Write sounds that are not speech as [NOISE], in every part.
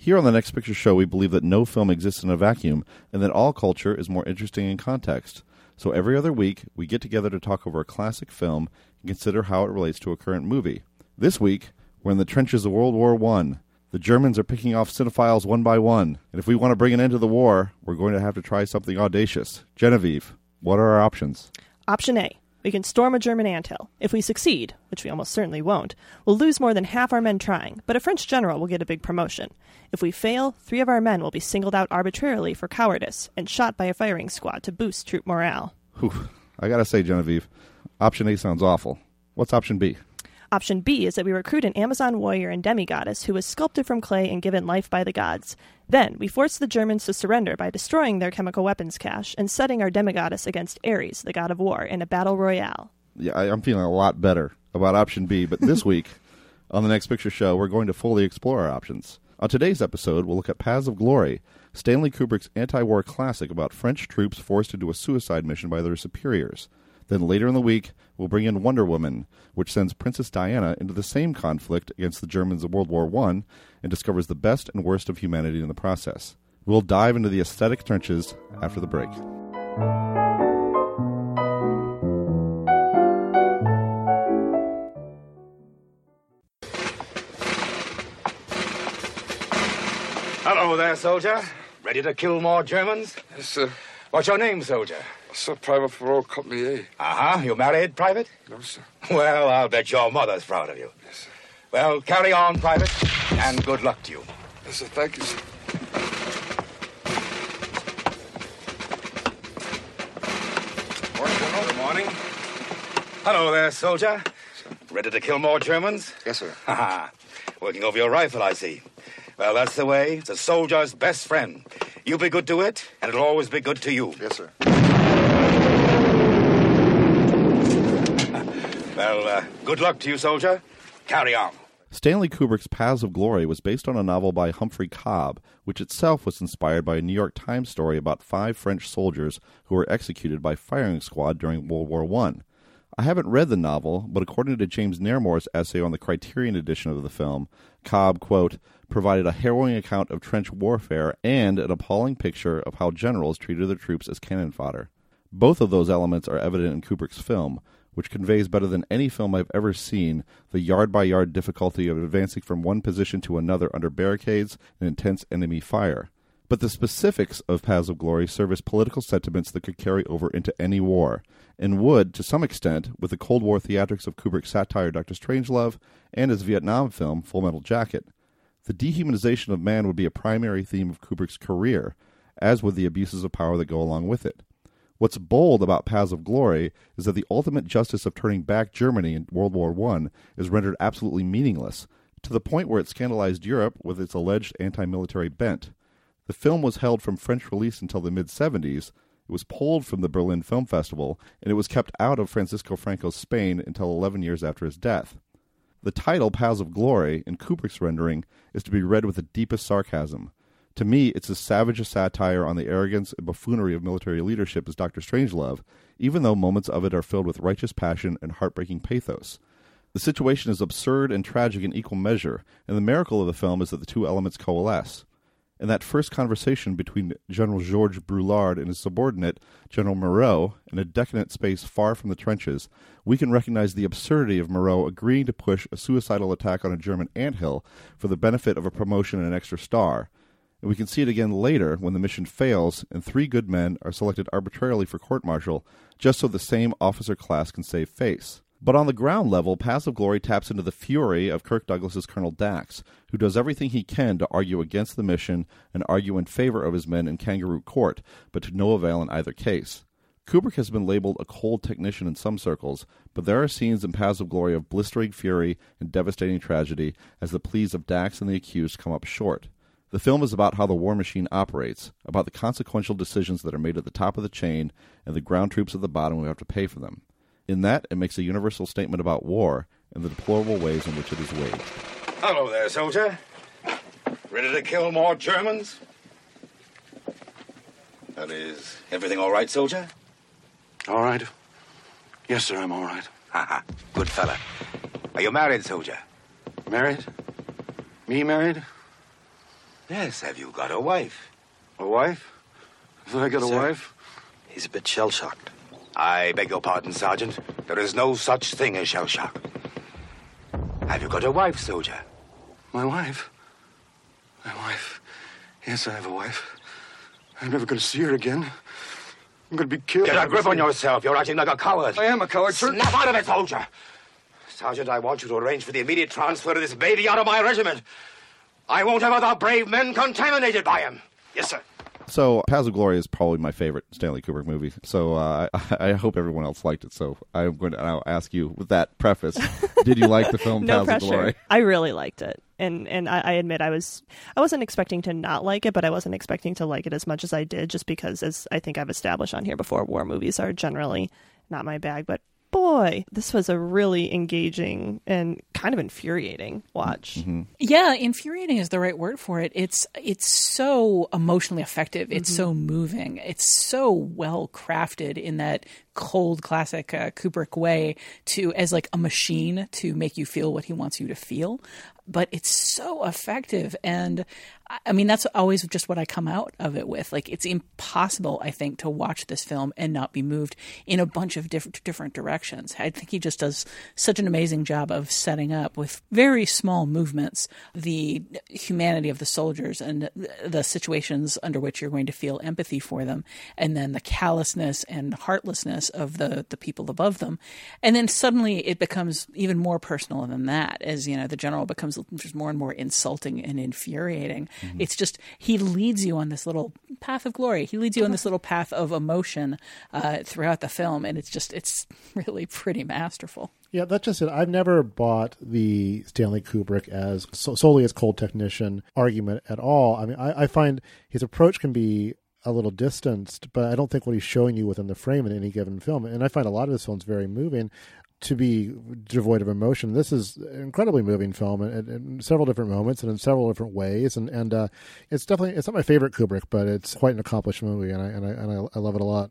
Here on the Next Picture Show, we believe that no film exists in a vacuum and that all culture is more interesting in context. So every other week, we get together to talk over a classic film and consider how it relates to a current movie. This week, we're in the trenches of World War One. The Germans are picking off cinephiles one by one, and if we want to bring an end to the war, we're going to have to try something audacious. Genevieve, what are our options? Option A. We can storm a German anthill. If we succeed, which we almost certainly won't, we'll lose more than half our men trying, but a French general will get a big promotion. If we fail, three of our men will be singled out arbitrarily for cowardice and shot by a firing squad to boost troop morale. Whew. I gotta say, Genevieve, option A sounds awful. What's option B? Option B is that we recruit an Amazon warrior and demigoddess who was sculpted from clay and given life by the gods. Then we force the Germans to surrender by destroying their chemical weapons cache and setting our demigoddess against Ares, the god of war, in a battle royale. Yeah, I, I'm feeling a lot better about option B, but this [LAUGHS] week on the Next Picture Show, we're going to fully explore our options. On today's episode, we'll look at Paths of Glory, Stanley Kubrick's anti war classic about French troops forced into a suicide mission by their superiors. Then later in the week, we'll bring in Wonder Woman, which sends Princess Diana into the same conflict against the Germans of World War I and discovers the best and worst of humanity in the process. We'll dive into the aesthetic trenches after the break. Hello there, soldier. Ready to kill more Germans? Yes, sir. What's your name, soldier? Sir, Private Parole Company A. Uh-huh. You married, Private? No, sir. Well, I'll bet your mother's proud of you. Yes, sir. Well, carry on, Private, and good luck to you. Yes, sir. Thank you, sir. Morning, General. Good morning. Hello there, soldier. Sir. Ready to kill more Germans? Yes, sir. [LAUGHS] Ha Working over your rifle, I see. Well, that's the way. It's a soldier's best friend. You be good to it, and it'll always be good to you. Yes, sir. Well, uh, good luck to you, soldier. Carry on. Stanley Kubrick's Paths of Glory was based on a novel by Humphrey Cobb, which itself was inspired by a New York Times story about five French soldiers who were executed by firing squad during World War I. I haven't read the novel, but according to James Naremore's essay on the Criterion edition of the film, Cobb, quote, provided a harrowing account of trench warfare and an appalling picture of how generals treated their troops as cannon fodder. Both of those elements are evident in Kubrick's film, which conveys better than any film I've ever seen the yard by yard difficulty of advancing from one position to another under barricades and intense enemy fire. But the specifics of Paths of Glory serve as political sentiments that could carry over into any war, and would, to some extent, with the Cold War theatrics of Kubrick's satire Doctor Strangelove and his Vietnam film Full Metal Jacket. The dehumanization of man would be a primary theme of Kubrick's career, as would the abuses of power that go along with it. What's bold about Paths of Glory is that the ultimate justice of turning back Germany in World War I is rendered absolutely meaningless, to the point where it scandalized Europe with its alleged anti military bent. The film was held from French release until the mid 70s. It was pulled from the Berlin Film Festival, and it was kept out of Francisco Franco's Spain until 11 years after his death. The title, Paths of Glory, in Kubrick's rendering, is to be read with the deepest sarcasm. To me, it's as savage a satire on the arrogance and buffoonery of military leadership as Doctor Strangelove, even though moments of it are filled with righteous passion and heartbreaking pathos. The situation is absurd and tragic in equal measure, and the miracle of the film is that the two elements coalesce. In that first conversation between General Georges Brulard and his subordinate, General Moreau, in a decadent space far from the trenches, we can recognize the absurdity of Moreau agreeing to push a suicidal attack on a German anthill for the benefit of a promotion and an extra star. And we can see it again later when the mission fails and three good men are selected arbitrarily for court martial just so the same officer class can save face. But on the ground level, Paths of Glory taps into the fury of Kirk Douglas's Colonel Dax, who does everything he can to argue against the mission and argue in favor of his men in Kangaroo Court, but to no avail in either case. Kubrick has been labeled a cold technician in some circles, but there are scenes in Paths of Glory of blistering fury and devastating tragedy as the pleas of Dax and the accused come up short. The film is about how the war machine operates, about the consequential decisions that are made at the top of the chain and the ground troops at the bottom who have to pay for them. In that, it makes a universal statement about war and the deplorable ways in which it is waged. Hello there, soldier. Ready to kill more Germans? That is, everything all right, soldier? All right. Yes, sir, I'm all right. Ha ha. Good fella. Are you married, soldier? Married? Me married? Yes. Have you got a wife? A wife? Have I got a wife? He's a bit shell shocked. I beg your pardon, Sergeant. There is no such thing as shell shock. Have you got a wife, soldier? My wife? My wife? Yes, I have a wife. I'm never going to see her again. I'm going to be killed. Get a grip on yourself. You're acting like a coward. I am a coward, sir. Snap out of it, soldier. Sergeant, I want you to arrange for the immediate transfer of this baby out of my regiment. I won't have other brave men contaminated by him. Yes, sir. So, Paths of Glory is probably my favorite Stanley Kubrick movie. So, uh, I, [LAUGHS] I hope everyone else liked it. So, I'm going to now ask you with that preface: [LAUGHS] Did you like the film no Paths of Glory? I really liked it, and and I, I admit I was I wasn't expecting to not like it, but I wasn't expecting to like it as much as I did, just because, as I think I've established on here before, war movies are generally not my bag. But boy, this was a really engaging and kind of infuriating watch. Yeah, infuriating is the right word for it. It's it's so emotionally effective. It's so moving. It's so well crafted in that cold classic uh, Kubrick way to as like a machine to make you feel what he wants you to feel. But it's so effective and I- mean that's always just what I come out of it with. Like it's impossible I think to watch this film and not be moved in a bunch of different different directions. I think he just does such an amazing job of setting up with very small movements the humanity of the soldiers and the situations under which you're going to feel empathy for them and then the callousness and heartlessness of the the people above them and then suddenly it becomes even more personal than that as you know the general becomes just more and more insulting and infuriating it's just he leads you on this little path of glory he leads you on this little path of emotion uh, throughout the film and it's just it's [LAUGHS] really pretty masterful Yeah, that's just it. I've never bought the Stanley Kubrick as so, solely as cold technician argument at all. I mean, I, I find his approach can be a little distanced, but I don't think what he's showing you within the frame in any given film. And I find a lot of his films very moving. To be devoid of emotion, this is an incredibly moving film in, in several different moments and in several different ways. And and uh, it's definitely it's not my favorite Kubrick, but it's quite an accomplished movie, and I and I and I, I love it a lot.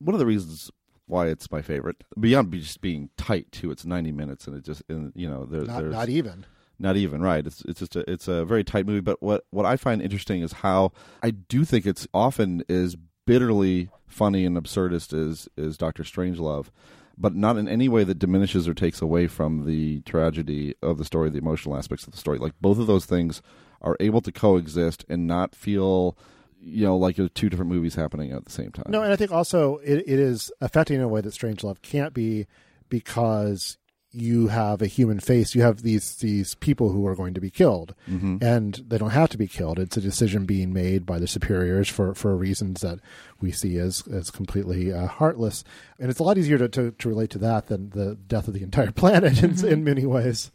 One of the reasons why it's my favorite, beyond just being tight too, it's 90 minutes, and it just, and, you know, there, Not there's not even. Not even right. It's it's just a it's a very tight movie. But what what I find interesting is how I do think it's often is bitterly funny and absurdist as is Doctor Strangelove, but not in any way that diminishes or takes away from the tragedy of the story, the emotional aspects of the story. Like both of those things are able to coexist and not feel you know like two different movies happening at the same time. No, and I think also it, it is affecting in a way that Strangelove can't be because you have a human face. You have these these people who are going to be killed, Mhm. and they don't have to be killed. It's a decision being made by the superiors for, for reasons that we see as as completely uh, heartless. And it's a lot easier to, to, to relate to that than the death of the entire [LAUGHS] planet in, in many ways.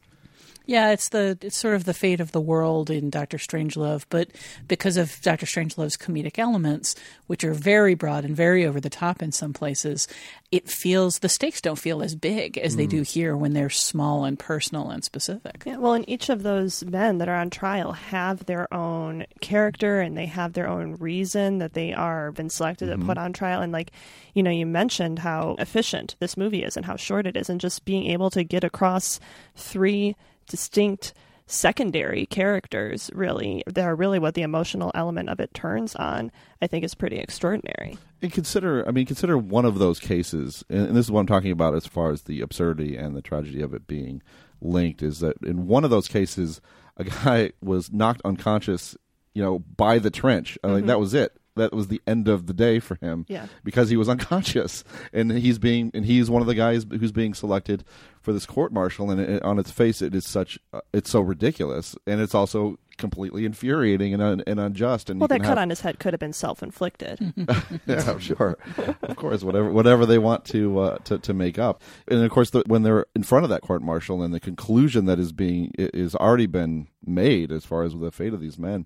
Yeah, it's the it's sort of the fate of the world in Doctor Strangelove, but because of Doctor Strangelove's comedic elements, which are very broad and very over the top in some places, it feels the stakes don't feel as big as they Mm. do here when they're small and personal and specific. Yeah, well, and each of those men that are on trial have their own character and they have their own reason that they are been selected Mhm. and put on trial. And like, you know, you mentioned how efficient this movie is and how short it is, and just being able to get across three distinct secondary characters really that are really what the emotional element of it turns on i think is pretty extraordinary And consider, I mean, consider one of those cases, and, this is what I'm talking about as far as the absurdity and the tragedy of it being linked, is that in one of those cases, a guy was knocked unconscious, you know, by the trench. I mean, Mhm. that was it. That was the end of the day for him. Yeah. Because he was [LAUGHS] unconscious, and he's being, and he's one of the guys who's being selected for this court martial. And it, on its face, it is such, uh, it's so ridiculous, and it's also completely infuriating and, un, and unjust. And Well, that cut have- on his head could have been self-inflicted. [LAUGHS] [LAUGHS] yeah, sure, of course, whatever whatever they want to uh, to to make up, and of course, the, when they're in front of that court martial and the conclusion that is being is already been made as far as the fate of these men,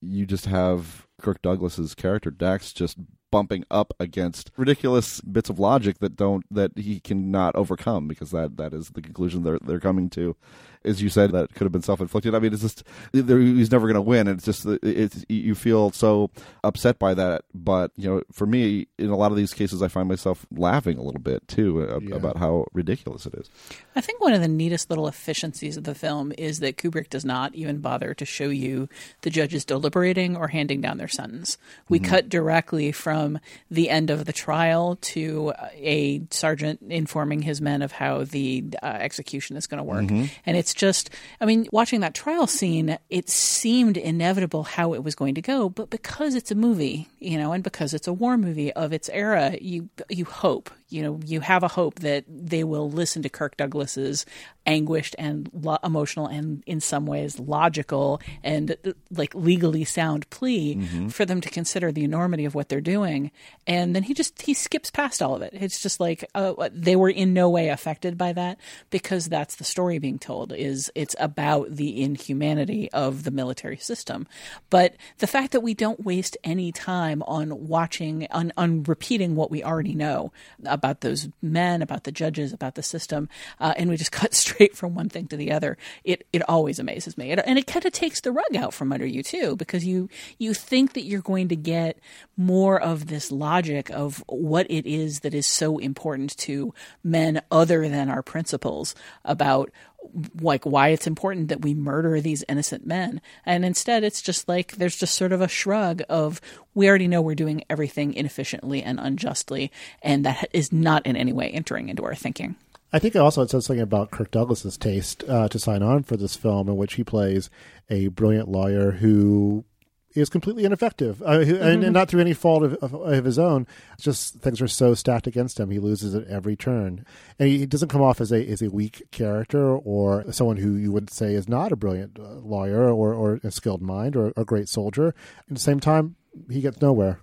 you just have Kirk Douglas's character Dax just bumping up against ridiculous bits of logic that don't that he cannot overcome because that that is the conclusion they're they're coming to. As you said, that could have been self inflicted. I mean, it's just he's never going to win, and it's just it's you feel so upset by that. But you know, for me, in a lot of these cases, I find myself laughing a little bit too uh, Yeah. about how ridiculous it is. I think one of the neatest little efficiencies of the film is that Kubrick does not even bother to show you the judges deliberating or handing down their sentence. We Mhm. cut directly from the end of the trial to a sergeant informing his men of how the uh, execution is going to work. Mhm. And it's just, I mean, watching that trial scene, it seemed inevitable how it was going to go, but because it's a movie, you know, and because it's a war movie of its era, you you hope, you know, you have a hope that they will listen to Kirk Douglas's anguished and lo- emotional and in some ways logical and uh, like legally sound plea Mhm. for them to consider the enormity of what they're doing. And then he just he skips past all of it. It's just like uh, they were in no way affected by that because that's the story being told is it's about the inhumanity of the military system. But the fact that we don't waste any time on watching on, on repeating what we already know about those men about the judges about the system uh, and we just [LAUGHS] cut straight from one thing to the other. It it always amazes me. It, and it kind of takes the rug out from under you too because you you think that you're going to get more of this logic of what it is that is so important to men other than our principles about like why it's important that we murder these innocent men. And instead it's just like there's just sort of a shrug of we already know we're doing everything inefficiently and unjustly and that is not in any way entering into our thinking. I think also it says something about Kirk Douglas's taste uh, to sign on for this film, in which he plays a brilliant lawyer who is completely ineffective, uh, and, Mhm. and not through any fault of, of, of his own. It's just things are so stacked against him; he loses at every turn, and he, he doesn't come off as a as a weak character or someone who you would say is not a brilliant uh, lawyer or, or a skilled mind or a great soldier. At the same time, he gets nowhere.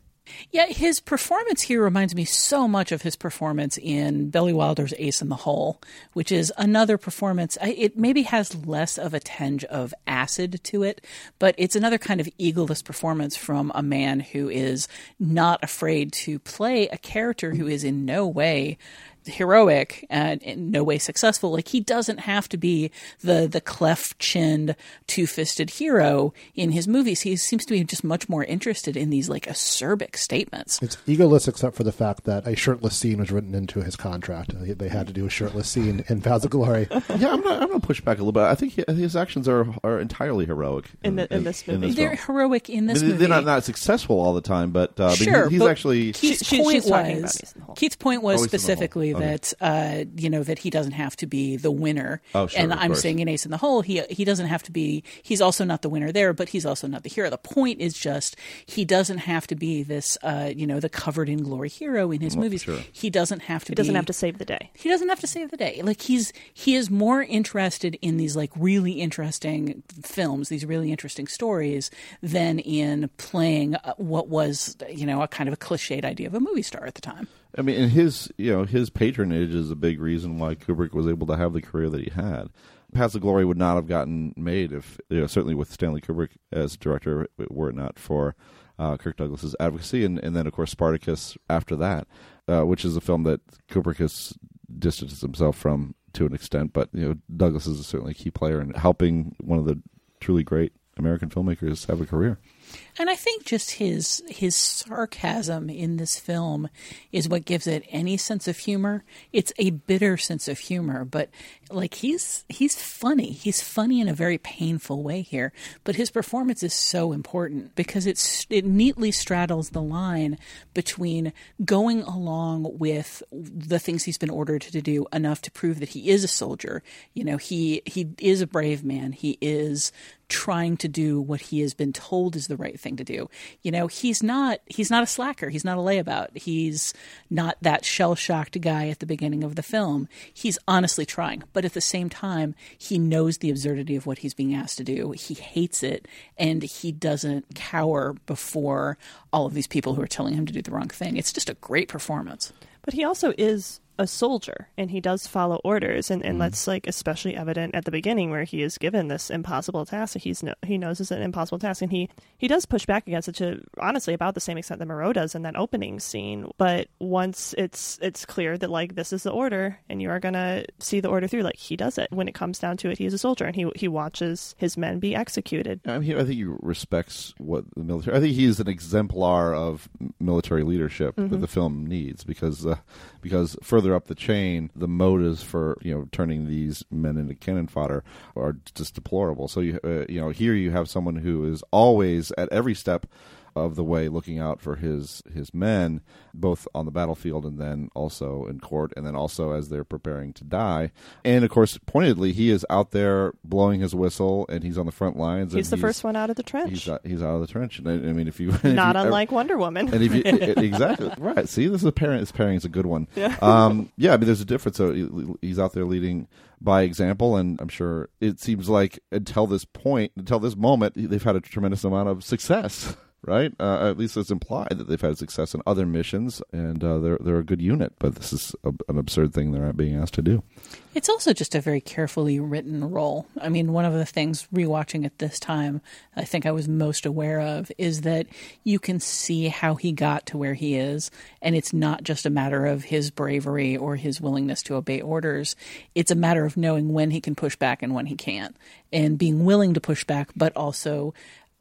Yeah, his performance here reminds me so much of his performance in Billy Wilder's Ace in the Hole, which is another performance. It maybe has less of a tinge of acid to it, but it's another kind of egoless performance from a man who is not afraid to play a character who is in no way heroic and in no way successful. Like he doesn't have to be the the cleft chinned, two fisted hero in his movies. He seems to be just much more interested in these like acerbic statements. It's egoless, except for the fact that a shirtless scene was written into his contract. They- They had to do a shirtless scene in Paths of Glory. yeah, I'm not. I'm going to push back a little bit. I think he, his actions are are entirely heroic In the- in this movie. They're film. heroic in this They- movie. They're not, not successful all the time, but uh, but he- sure, he's but actually Keith's She- point she's talking about was Ace in the Hole. Keith's point was Oh, Ace in the Hole. specifically Okay. that uh, you know that he doesn't have to be the winner. Oh, sure, and I'm course. saying in Ace in the Hole, he he doesn't have to be. He's also not the winner there, but he's also not the hero. The point is just he doesn't have to be this uh, you know the covered in glory hero in his Well, movies. sure. He doesn't have to. He doesn't have to save the day. he doesn't have to save the day. Like he's he is more interested in these like really interesting films, these really interesting stories, than in playing uh, what was you know a kind of a cliched idea of a movie star at the time. I mean, and his you know his patronage is a big reason why Kubrick was able to have the career that he had. Paths of Glory would not have gotten made if you know certainly with Stanley Kubrick as director were it not for uh, Kirk Douglas's advocacy, and, and then of course Spartacus after that, uh, which is a film that Kubrick has distanced himself from to an extent, but you know Douglas is certainly a key player in helping one of the truly great American filmmakers have a career. And I think just his his sarcasm in this film is what gives it any sense of humor. It's a bitter sense of humor, but like he's he's funny. He's funny in a very painful way here, but his performance is so important because it's it neatly straddles the line between going along with the things he's been ordered to do enough to prove that he is a soldier. You know, he he is a brave man. He is trying to do what he has been told is the right thing to do. You know, he's not he's not a slacker. He's not a layabout. He's not that shell shocked guy at the beginning of the film. He's honestly trying, but at the same time, he knows the absurdity of what he's being asked to do. He hates it, and he doesn't cower before all of these people who are telling him to do the wrong thing. It's just a great performance. But he also is a soldier and he does follow orders and, and that's like especially evident at the beginning where he is given this impossible task that he's no, he knows is an impossible task and he he does push back against it to honestly about the same extent that Moreau does in that opening scene but once it's it's clear that like this is the order and you are gonna see the order through like he does it when it comes down to it he is a soldier and he he watches his men be executed I, mean, I think he respects what the military. I think he's an exemplar of military leadership that Mhm. the film needs because uh, because further up the chain, the motives for you know turning these men into cannon fodder are just deplorable. So you uh, you know here you have someone who is always at every step of the way looking out for his his men both on the battlefield and then also in court and then also as they're preparing to die and of course pointedly he is out there blowing his whistle and he's on the front lines he's the first one out of the trench he's out, he's out of the trench and I, I mean if you [LAUGHS] if not you- unlike Wonder Woman and if you, [LAUGHS] exactly right. See, this is a pairing. This pairing is a good one. Yeah. [LAUGHS] Um, yeah. I mean, there's a difference. So he- he's out there leading by example, and I'm sure it seems like until this point, until this moment, they've had a tremendous amount of success. Right, uh, at least it's implied that they've had success in other missions, and uh, they're they're a good unit. But this is a, an absurd thing they're not being asked to do. It's also just a very carefully written role. I mean, one of the things rewatching it this time, I think I was most aware of is that you can see how he got to where he is, and it's not just a matter of his bravery or his willingness to obey orders. It's a matter of knowing when he can push back and when he can't, and being willing to push back, but also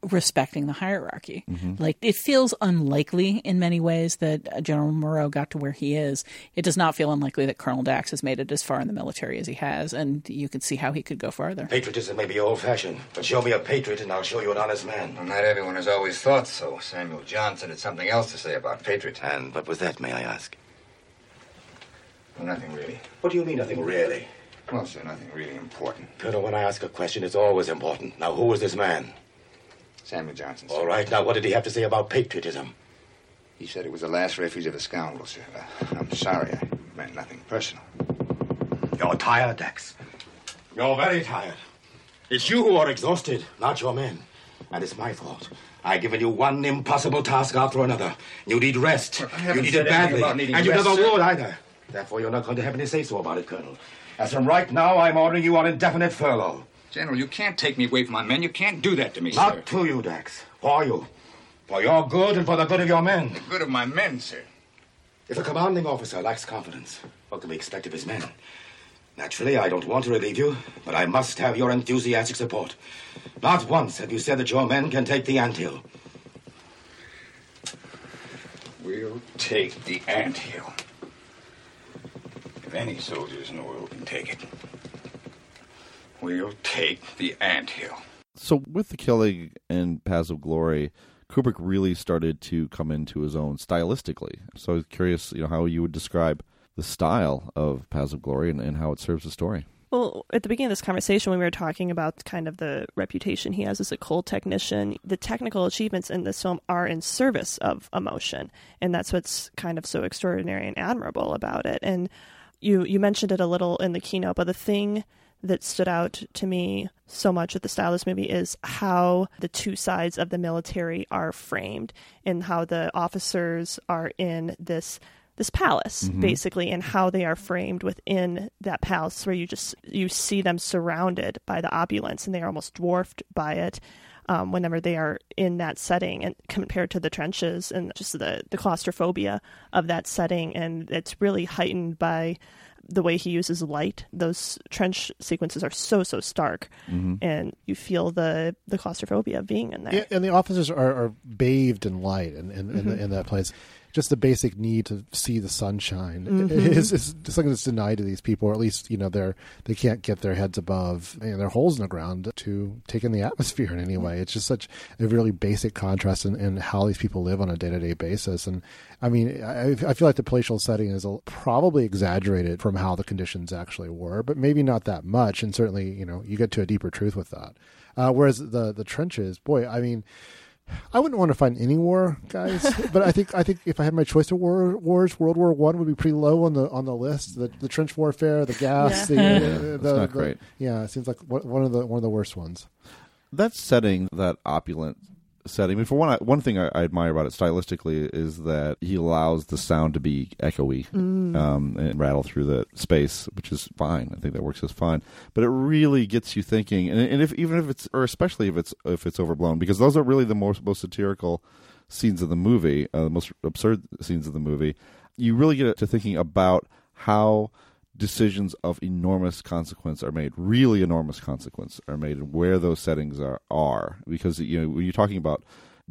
respecting the hierarchy. Like it feels unlikely in many ways that uh, General Moreau got to where he is. It does not feel unlikely that Colonel Dax has made it as far in the military as he has, and you can see how he could go farther. Patriotism may be old fashioned, but show me a patriot and I'll show you an honest man. Well, not everyone has always thought so. Samuel Johnson had something else to say about patriot. And what was that, may I ask? Well, nothing really. What do you mean, nothing really? Well, sir, nothing really important. Colonel, when I ask a question, it's always important. Now, who is this man? Samuel Johnson. sir. All right, now, what did he have to say about patriotism? He said it was the last refuge of the scoundrel, sir. Uh, I'm sorry. I meant nothing personal. You're tired, Dax. You're very tired. It's you who are exhausted, not your men. And it's my fault. I've given you one impossible task after another. You need rest. I you need said it anything badly. about needing and you rest, never sir. would either. Therefore, you're not going to have any say so about it, Colonel. As from right now, I'm ordering you on indefinite furlough. General, you can't take me away from my men. You can't do that to me, Not sir. to you, Dax. For you. For your good and for the good of your men. The good of my men, sir. If a commanding officer lacks confidence, what can we expect of his men? Naturally, I don't want to relieve you, but I must have your enthusiastic support. Not once have you said that your men can take the anthill. We'll take the anthill. If any soldiers in the world can take it, we'll take the anthill. So with the killing and Paths of Glory, Kubrick really started to come into his own stylistically. So I was curious, you know, how you would describe the style of Paths of Glory and, and how it serves the story. Well, at the beginning of this conversation, when we were talking about kind of the reputation he has as a cold technician, the technical achievements in this film are in service of emotion, and that's what's kind of so extraordinary and admirable about it. And you you mentioned it a little in the keynote, but the thing that stood out to me so much with the style of this movie is how the two sides of the military are framed and how the officers are in this this palace Mhm. basically and how they are framed within that palace where you just you see them surrounded by the opulence and they are almost dwarfed by it um, whenever they are in that setting and compared to the trenches and just the, the claustrophobia of that setting and it's really heightened by the way he uses light those trench sequences are so so stark Mhm. and you feel the the claustrophobia of being in there Yeah, and the officers are, are bathed in light in, in, in, Mhm. in that place. Just the basic need to see the sunshine Mhm. is, is something that's denied to these people, or at least you know they're they can't get their heads above you know, their holes in the ground to take in the [LAUGHS] atmosphere in any way. It's just such a really basic contrast in, in how these people live on a day to day basis. And I mean, I, I feel like the palatial setting is a, probably exaggerated from how the conditions actually were, but maybe not that much. And certainly, you know, you get to a deeper truth with that. Uh, whereas the the trenches, boy, I mean. I wouldn't want to find any war, guys. [LAUGHS] but I think I think if I had my choice of war, wars, World War One would be pretty low on the on the list. The, the trench warfare, the gas, Yeah. the, [LAUGHS] Yeah, the, that's the- not the- great. Yeah, it seems like one one of the one of the worst ones. that setting, that opulent setting. I mean, for one, I, one thing I, I admire about it stylistically is that he allows the sound to be echoey Mm. um, and rattle through the space, which is fine. I think that works just fine. But it really gets you thinking, and, and if even if it's, or especially if it's if it's overblown, because those are really the most most satirical scenes of the movie, uh, the most absurd scenes of the movie. You really get to thinking about how decisions of enormous consequence are made, really enormous consequence are made, and where those settings are are. Because you know when you're talking about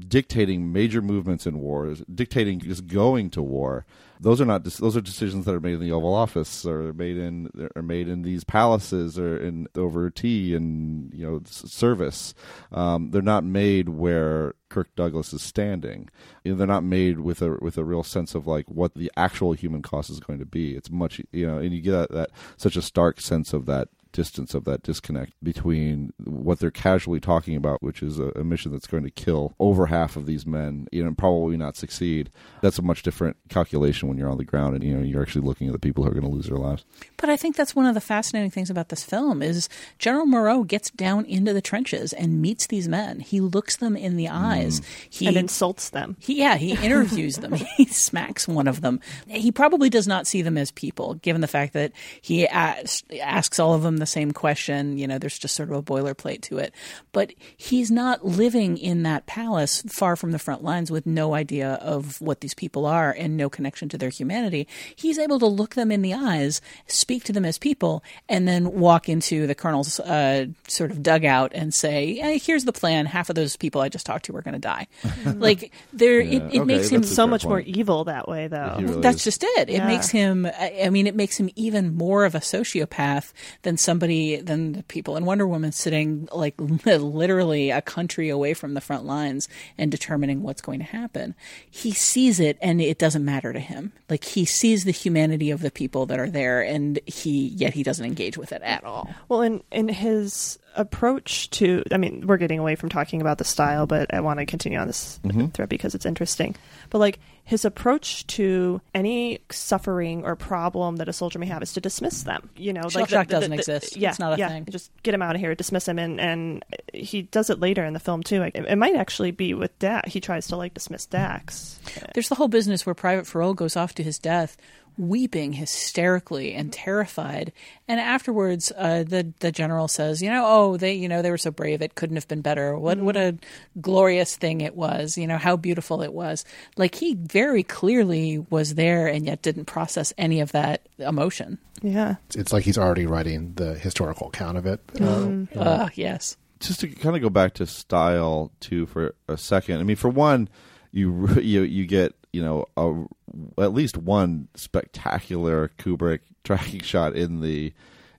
dictating major movements in wars, dictating just going to war, those are not those are decisions that are made in the Oval Office or made in are made in these palaces or in over tea and you know service. Um, they're not made where Kirk Douglas is standing. You know, they're not made with a with a real sense of like what the actual human cost is going to be. It's much you know, and you get that, that such a stark sense of that distance of that disconnect between what they're casually talking about, which is a, a mission that's going to kill over half of these men, you know, and probably not succeed. That's a much different calculation when you're on the ground and you know you're actually looking at the people who are going to lose their lives. But I think that's one of the fascinating things about this film is General Moreau gets down into the trenches and meets these men. He looks them in the mm. eyes. He and insults them. He, yeah, he interviews them. [LAUGHS] [LAUGHS] He smacks one of them. He probably does not see them as people, given the fact that he asks, asks all of them the same question. You know, there's just sort of a boilerplate to it. But he's not living in that palace far from the front lines with no idea of what these people are and no connection to their humanity. He's able to look them in the eyes, speak to them as people, and then walk into the colonel's uh, sort of dugout and say, hey, "Here's the plan. Half of those people I just talked to are going to die." [LAUGHS] like there, it, it makes him so much more evil that way, though. that's just it. It Yeah. makes him. I I mean, it makes him even more of a sociopath than somebody than the people in Wonder Woman sitting like [LAUGHS] literally a country away from the front lines and determining what's going to happen. He sees it, and it doesn't matter to him. Like he sees the humanity of the people that are there, and he yet he doesn't engage with it at all. Well, in in his approach to, I mean, we're getting away from talking about the style, but I want to continue on this Mhm. thread because it's interesting. But like his approach to any suffering or problem that a soldier may have is to dismiss them. You know, Shell like shock doesn't exist. Yeah, It's not a yeah, thing. Just get him out of here, dismiss him, and and he does it later in the film too. It, it might actually be with Dax. He tries to like dismiss Dax. There's the whole business where Private Farrell goes off to his death, weeping hysterically and terrified. And afterwards, uh, the the general says, "You know, oh, they, you know, they were so brave. It couldn't have been better. What what a glorious thing it was. You know, how beautiful it was. Like he very clearly was there, and yet didn't process any of that emotion. Yeah, It's, it's like he's already writing the historical account of it. Mhm. Uh, Uh, yes. just to kind of go back to style too for a second. I mean, for one, you [LAUGHS] you you get you know a, at least one spectacular Kubrick [LAUGHS] tracking shot in the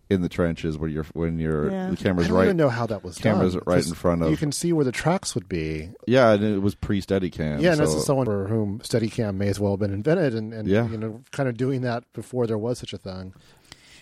in the trenches where you're when you're Yeah. the camera's I don't right. even know how that was Camera's done. right 'cause in front of. You can see where the tracks would be. yeah, and it was pre Steadicam. yeah, and so, this is someone for whom Steadicam may as well have been invented, and, and Yeah. you know, kind of doing that before there was such a thing.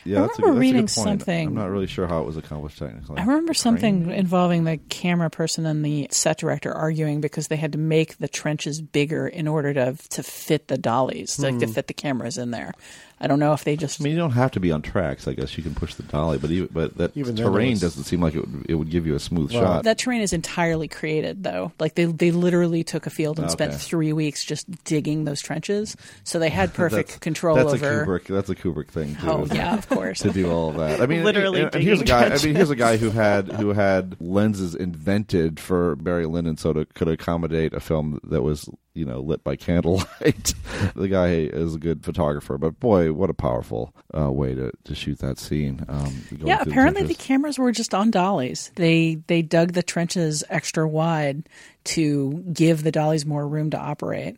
Yeah, I that's a, remember that's a reading good point. something- I'm not really sure how it was accomplished technically. I remember something involving the camera person and the set director arguing because they had to make the trenches bigger in order to to fit the dollies, like to Hmm. fit the cameras in there. I don't know if they just. I mean, you don't have to be on tracks. I guess you can push the dolly, but even, but that Even terrain was- doesn't seem like it would, it would give you a smooth shot. That terrain is entirely created, though. Like they they literally took a field and spent three weeks just digging those trenches, so they had [LAUGHS] perfect That's- control that's over. A Kubrick, that's a Kubrick thing. Too, Oh, yeah, it? of course. [LAUGHS] to do all of that. I mean, Literally and, and here's a digging guy. I mean, here's a guy who had who had lenses invented for Barry Lyndon, so to could accommodate a film that was you know lit by [LAUGHS] candlelight. the guy is a good photographer, but boy, what a powerful uh, way to, to shoot that scene. Um, Yeah, through the apparently the cameras were just on dollies. They they dug the trenches extra wide to give the dollies more room to operate.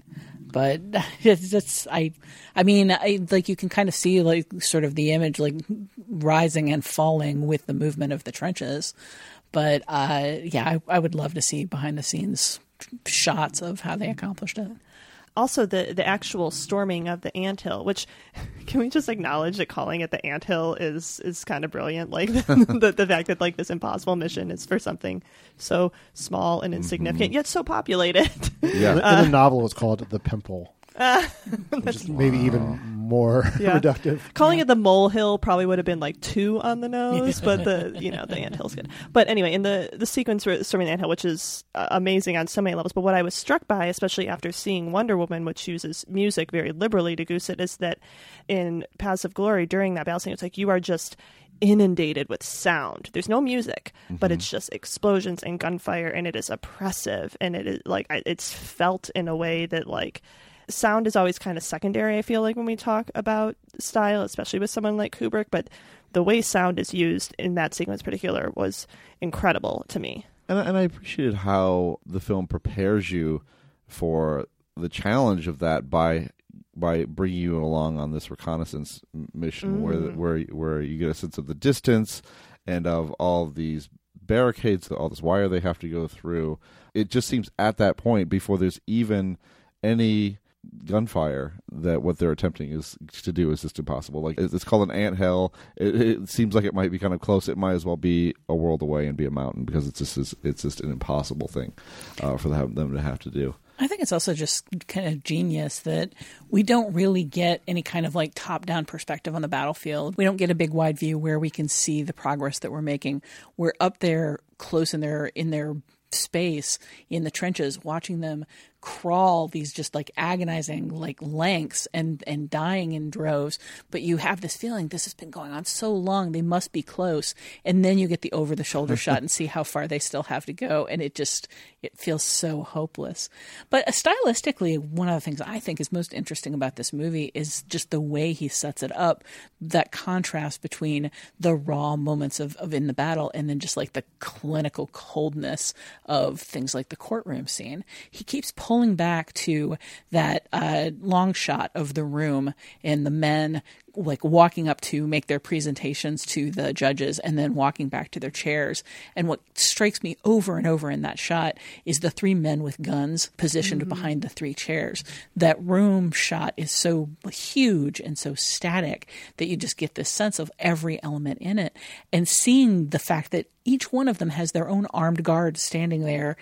but [LAUGHS] it's, it's I I mean I like you can kind of see like sort of the image like rising and falling with the movement of the trenches but uh, yeah I, I would love to see behind the scenes shots of how they accomplished it also the the actual storming of the anthill which [LAUGHS] can we just acknowledge that calling it the anthill is is kind of brilliant like the, [LAUGHS] the, the fact that like this impossible mission is for something so small and insignificant Mhm. yet so populated Yeah, the- [LAUGHS] in the novel, it's called the pimple. [LAUGHS] Uh, is maybe even more [LAUGHS] Yeah. reductive. Calling it the molehill probably would have been like too on the nose, but the you know the anthill's good. But anyway, in the the sequence where storming the anthill, which is uh, amazing on so many levels, but what I was struck by, especially after seeing Wonder Woman, which uses music very liberally to goose it, is that in Paths of Glory during that battle scene, it's like you are just inundated with sound. There's no music, but Mhm. it's just explosions and gunfire, and it is oppressive, and it is like it's felt in a way that like sound is always kind of secondary. I feel like when we talk about style, especially with someone like Kubrick, but the way sound is used in that sequence in particular was incredible to me. And I, and I appreciated how the film prepares you for the challenge of that by by bringing you along on this reconnaissance mission where Mm. where where you get a sense of the distance and of all these barricades, all this wire they have to go through. It just seems at that point before there's even any gunfire that what they're attempting is to do is just impossible. Like it's called an ant hill. It, it seems like it might be kind of close. It might as well be a world away and be a mountain because it's just it's just an impossible thing uh, for them to have to do. I think it's also just kind of genius that we don't really get any kind of like top down perspective on the battlefield. We don't get a big wide view where we can see the progress that we're making. We're up there close in their in their space in the trenches watching them crawl these just like agonizing like lengths and and dying in droves but you have this feeling this has been going on so long they must be close and then you get the over the shoulder [LAUGHS] shot and see how far they still have to go and it just it feels so hopeless. But uh, stylistically one of the things i think is most interesting about this movie is just the way he sets it up that contrast between the raw moments of, of in the battle and then just like the clinical coldness of things like the courtroom scene. He keeps pulling back to that uh, long shot of the room and the men like walking up to make their presentations to the judges and then walking back to their chairs. And what strikes me over and over in that shot is the three men with guns positioned Mhm. behind the three chairs. That room shot is so huge and so static that you just get this sense of every element in it. And seeing the fact that each one of them has their own armed guard standing there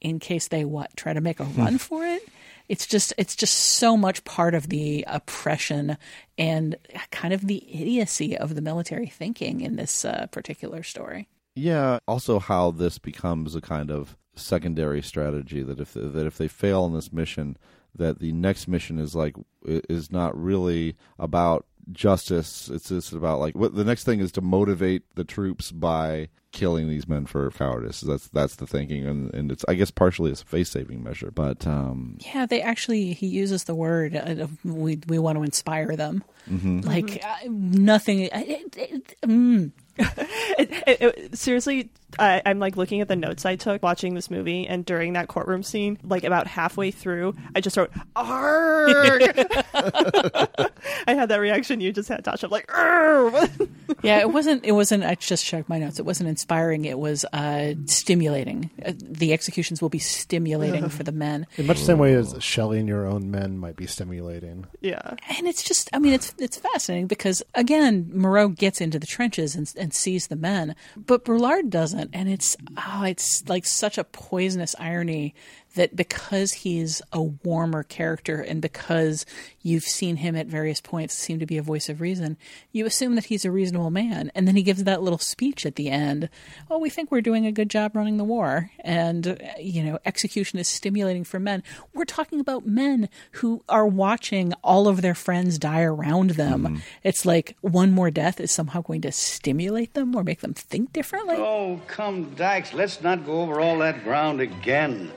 in case they what try to make a run for it it's just it's just so much part of the oppression and kind of the idiocy of the military thinking in this uh, particular story Yeah. Also, how this becomes a kind of secondary strategy that if that if they fail in this mission, that the next mission is like is not really about justice. It's just about like what the next thing is to motivate the troops by killing these men for cowardice. That's that's the thinking, and and it's I guess partially it's a face saving measure, but um, yeah they actually he uses the word uh, we we want to inspire them Mhm. like uh, nothing it, it, it, mm. [LAUGHS] it, it, it- seriously, I, I'm like looking at the notes I took watching this movie, and during that courtroom scene, like about halfway through, I just wrote "arg." [LAUGHS] [LAUGHS] I had that reaction you just had, Tasha. I'm like, "Arg." [LAUGHS] yeah, it wasn't. It wasn't. I just checked my notes. It wasn't inspiring. It was uh, stimulating. Uh, the executions will be stimulating for the men. In much the same way as shelling your own men might be stimulating. yeah. and it's just. I mean, it's it's fascinating because again, Moreau gets into the trenches and and sees the men, but Brulard doesn't, and it's oh, it's like such a poisonous irony that because he's a warmer character and because you've seen him at various points seem to be a voice of reason, you assume that he's a reasonable man. And then he gives that little speech at the end. Oh, we think we're doing a good job running the war. And, uh, you know, execution is stimulating for men. We're talking about men who are watching all of their friends die around them. It's like one more death is somehow going to stimulate them or make them think differently. Oh, come, Dax, let's not go over all that ground again.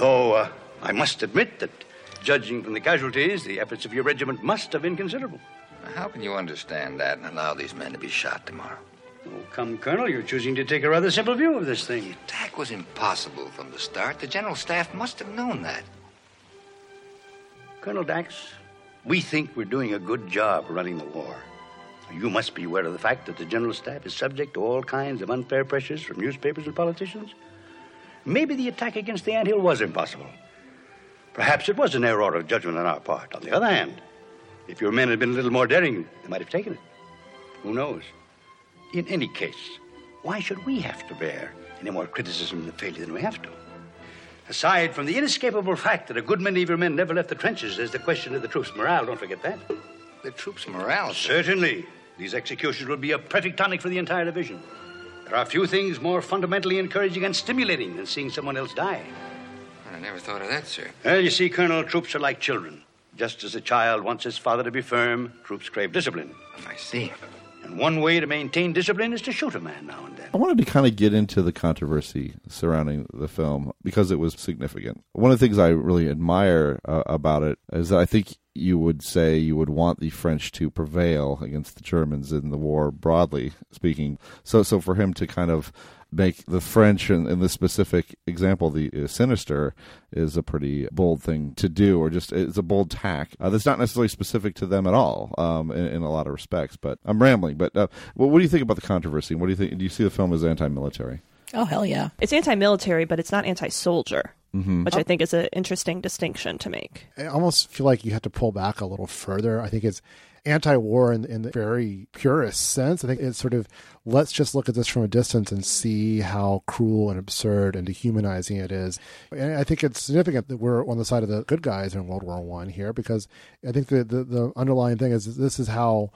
Though uh, I must admit that, judging from the casualties, the efforts of your regiment must have been considerable. How can you understand that and allow these men to be shot tomorrow? Oh, come, Colonel, you're choosing to take a rather simple view of this thing. The Attack was impossible from the start. The general staff must have known that. Colonel Dax, we think we're doing a good job running the war. You must be aware of the fact that the General Staff is subject to all kinds of unfair pressures from newspapers and politicians. Maybe the attack against the anthill was impossible. Perhaps it was an error of judgment on our part. On the other hand, if your men had been a little more daring, they might have taken it. Who knows? In any case, why should we have to bear any more criticism of the failure than we have to? Aside from the inescapable fact that a good many of your men never left the trenches, there's the question of the troops' morale. Don't forget that. The troops' morale? Certainly. These executions will be a perfect tonic for the entire division. There are few things more fundamentally encouraging and stimulating than seeing someone else die. I never thought of that, sir. Well, you see, Colonel, troops are like children. Just as a child wants his father to be firm, troops crave discipline. I see. And one way to maintain discipline is to shoot a man now and then. I wanted to kind of get into the controversy surrounding the film because it was significant. One of the things I really admire uh, about it is that I think you would say you would want the French to prevail against the Germans in the war, broadly speaking. So, so for him to kind of make the French, in, in this specific example, the uh, sinister, is a pretty bold thing to do, or just it's a bold tack uh, that's not necessarily specific to them at all um, in, in, a lot of respects. But I'm rambling. But uh, what, what do you think about the controversy? What do you think? Do you see the film as anti-military? Oh hell yeah! It's anti-military, but it's not anti-soldier. Mm-hmm. Which I think is an interesting distinction to make. I almost feel like you have to pull back a little further. I think it's anti-war in, in the very purest sense. I think it's sort of let's just look at this from a distance and see how cruel and absurd and dehumanizing it is. And I think it's significant that we're on the side of the good guys in World War One here because I think the, the, the underlying thing is this is how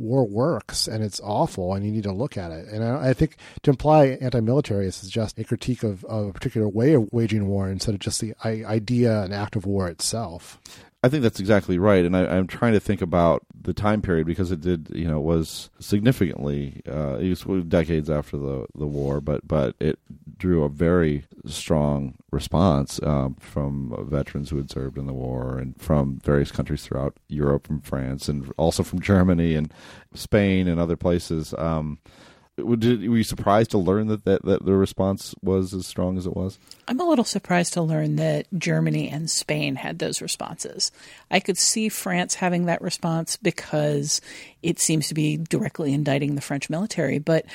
war works and it's awful and you need to look at it. And I, I think to imply anti-military is just a critique of, of, a particular way of waging war instead of just the idea and act of war itself. I think that's exactly right, and I, am trying to think about the time period because it did, you know, was significantly, uh, it was decades after the the war, but but it drew a very strong response um, from veterans who had served in the war and from various countries throughout Europe, from France, and also from Germany and Spain and other places. Um, were you surprised to learn that, that, that the response was as strong as it was? I'm a little surprised to learn that Germany and Spain had those responses. I could see France having that response because it seems to be directly indicting the French military. But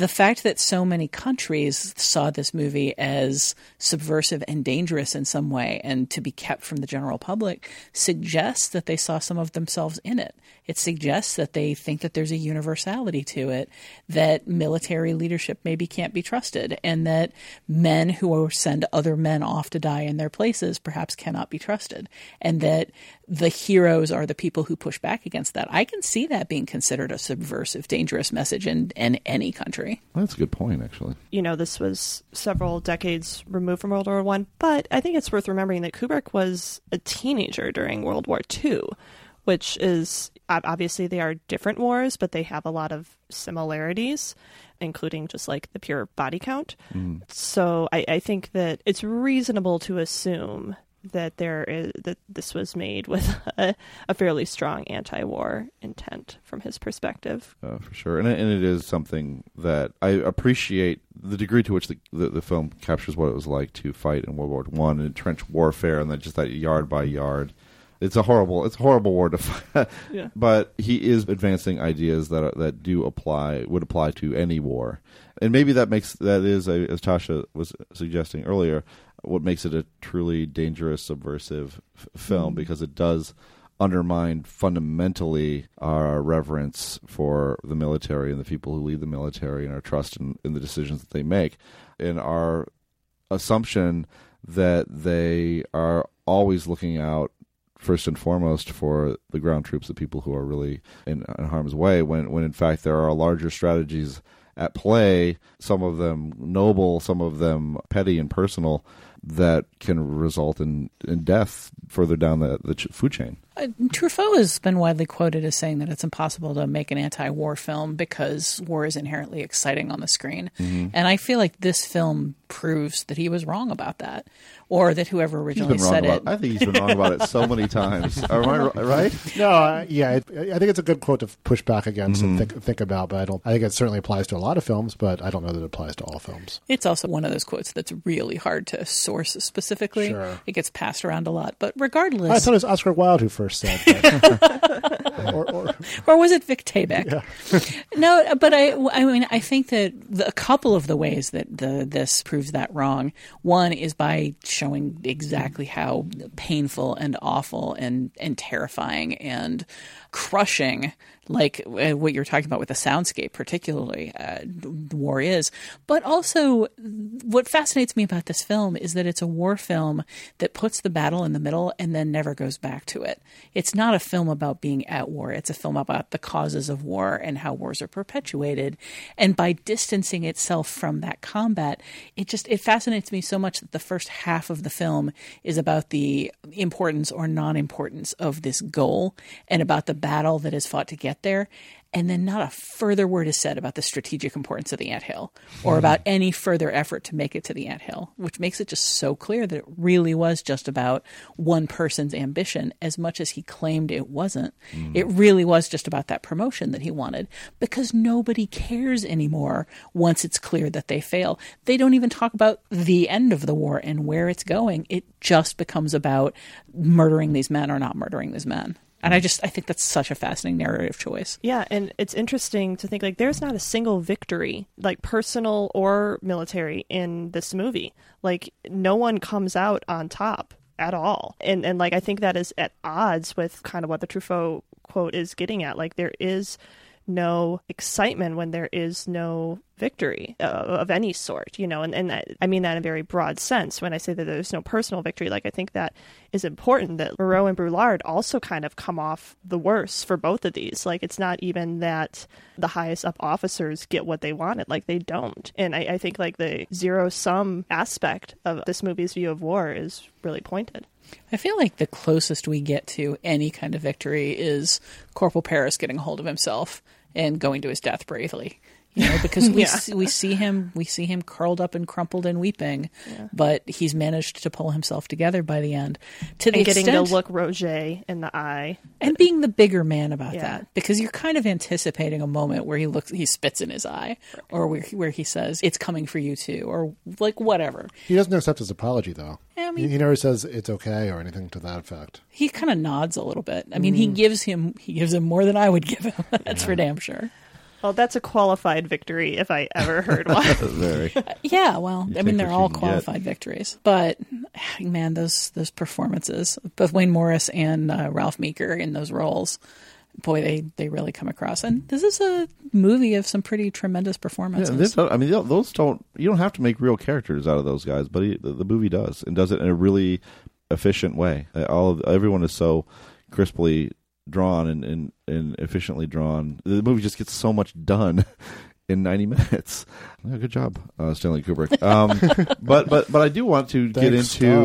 the fact that so many countries saw this movie as subversive and dangerous in some way and to be kept from the general public suggests that they saw some of themselves in it. It suggests that they think that there's a universality to it, that military leadership maybe can't be trusted, and that men who send other men off to die in their places perhaps cannot be trusted, and that the heroes are the people who push back against that. I can see that being considered a subversive, dangerous message in, in any country. That's a good point, actually. You know, this was several decades removed from World War One, but I think it's worth remembering that Kubrick was a teenager during World War Two which is obviously they are different wars, but they have a lot of similarities, including just like the pure body count. Mm. So I, I think that it's reasonable to assume that there is that this was made with [LAUGHS] a, a fairly strong anti-war intent from his perspective. Uh, for sure, and and it is something that I appreciate the degree to which the, the, the film captures what it was like to fight in World War One and trench warfare, and then just that yard by yard it's a horrible it's a horrible war to [LAUGHS] fight. yeah. But he is advancing ideas that are, that do apply would apply to any war, and maybe that makes that is a, as Tasha was suggesting earlier, what makes it a truly dangerous subversive f- film mm. because it does undermine fundamentally our reverence for the military and the people who lead the military and our trust in, in the decisions that they make and our assumption that they are always looking out first and foremost for the ground troops, the people who are really in, in, harm's way, when, when in fact there are larger strategies at play, some of them noble, some of them petty and personal, that can result in, in death further down the, the food chain. Uh, Truffaut has been widely quoted as saying that it's impossible to make an anti-war film because war is inherently exciting on the screen, Mhm. and I feel like this film proves that he was wrong about that, or that whoever originally been wrong said about. it. I think he's been wrong about it so many times. [LAUGHS] Am I right? No, uh, yeah, it, I think it's a good quote to push back against Mhm. and think, think about. But I don't. I think it certainly applies to a lot of films, but I don't know that it applies to all films. It's also one of those quotes that's really hard to source specifically. Sure. It gets passed around a lot, but regardless, I thought it was Oscar Wilde who first said that. [LAUGHS] or, or, or was it Vic Tayback? [LAUGHS] no, but I, I mean, I think that the, a couple of the ways that the this proves that wrong. One is by showing exactly how painful and awful and and terrifying and crushing, like uh, what you're talking about with the soundscape, particularly uh, war is. But also, what fascinates me about this film is that it's a war film that puts the battle in the middle and then never goes back to it. It's not a film about being at war. It's a film about the causes of war and how wars are perpetuated. And by distancing itself from that combat, it just it fascinates me so much that the first half of the film is about the importance or non-importance of this goal and about the battle that is fought to get there. And then not a further word is said about the strategic importance of the anthill or about any further effort to make it to the anthill, which makes it just so clear that it really was just about one person's ambition as much as he claimed it wasn't. Hmm. It really was just about that promotion that he wanted because nobody cares anymore once it's clear that they fail. They don't even talk about the end of the war and where it's going. It just becomes about murdering these men or not murdering these men. And I just I think that's such a fascinating narrative choice. Yeah, and it's interesting to think like there's not a single victory, like personal or military, in this movie. Like no one comes out on top at all. And and like I think that is at odds with kind of what the Truffaut quote is getting at. Like there is no excitement when there is no victory uh, of any sort, you know, and, and that, I mean that in a very broad sense when I say that there's no personal victory. Like, I think that is important that Mireau and Broulard also kind of come off the worst for both of these. Like, it's not even that the highest up officers get what they wanted, like, they don't. And I, I think, like, the zero sum aspect of this movie's view of war is really pointed. I feel like the closest we get to any kind of victory is Corporal Paris getting a hold of himself and going to his death bravely. You know, because [LAUGHS] we Yeah. see, we see him we see him curled up and crumpled and weeping, but he's managed to pull himself together by the end. To the and getting extent, to look Roget in the eye. and being the bigger man about Yeah. that because you're kind of anticipating a moment where he looks he spits in his eye or where, where he says it's coming for you too or like whatever he doesn't accept his apology, though. Yeah, I mean- he, he never says it's okay or anything to that effect. he kind of nods a little bit i mean he Mm. gives him he gives him more than i would give him [LAUGHS] that's for damn sure Well, that's a qualified victory if I ever heard one. [LAUGHS] Very. yeah well You i mean take they're what you all can get. qualified victories but man those those performances both wayne morris and uh, ralph meeker in those roles boy they they really come across and this is a movie of some pretty tremendous Yeah, performances and this, I mean, those don't. You don't have to make real characters out of those guys, but he, the, the movie does, and does it in a really efficient way. Uh, All of, everyone is so crisply drawn and, and, and efficiently drawn. The movie just gets so much done [LAUGHS] in ninety minutes. Yeah, good job, uh, Stanley Kubrick. Um, [LAUGHS] but but but I do want to get into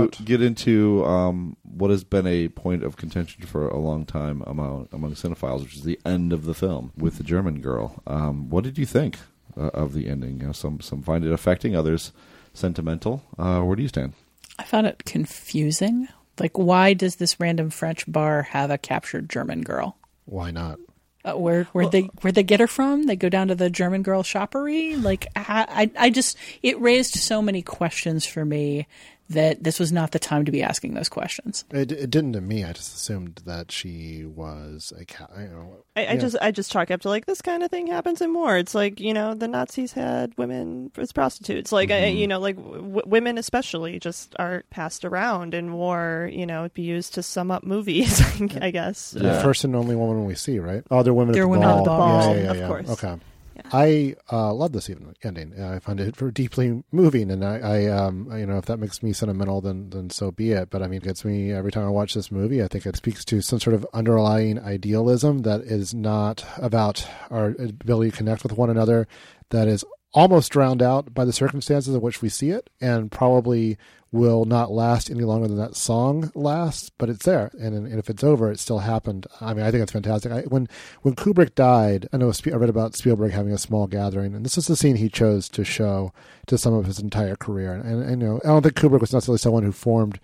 Scott. get into um, what has been a point of contention for a long time among among cinephiles, which is the end of the film with the German girl. Um, what did you think uh, of the ending? You know, some some find it affecting, others sentimental. Uh, where do you stand? I found it confusing. Like, why does this random French bar have a captured German girl? Why not? Uh, where where they where they get her from? They go down to the German girl shoppery. Like, I, I I just it raised so many questions for me that this was not the time to be asking those questions. It, it didn't to me. I just assumed that she was a cat. You know, I, I yeah. just I just chalk up to like this kind of thing happens in war. It's like you know the Nazis had women as prostitutes. Like Mm-hmm. you know like w- women especially just are passed around in war. You know be used to sum up movies. [LAUGHS] I guess. the first and only woman we see, right? Oh, they're women They're at the women ball. at the ball, Yeah, yeah, of yeah. course. Okay. I uh, love this even ending. I find it deeply moving, and I, I, um, you know, if that makes me sentimental, then then so be it. But I mean, it gets me every time I watch this movie. I think it speaks to some sort of underlying idealism that is not about our ability to connect with one another. That is almost drowned out by the circumstances in which we see it, and probably will not last any longer than that song lasts. But it's there, and, and if it's over, it still happened. I mean, I think it's fantastic. I, when when Kubrick died, I know I read about Spielberg having a small gathering, and this is the scene he chose to show to some of his entire career. And, and, and you know, I don't think Kubrick was necessarily someone who formed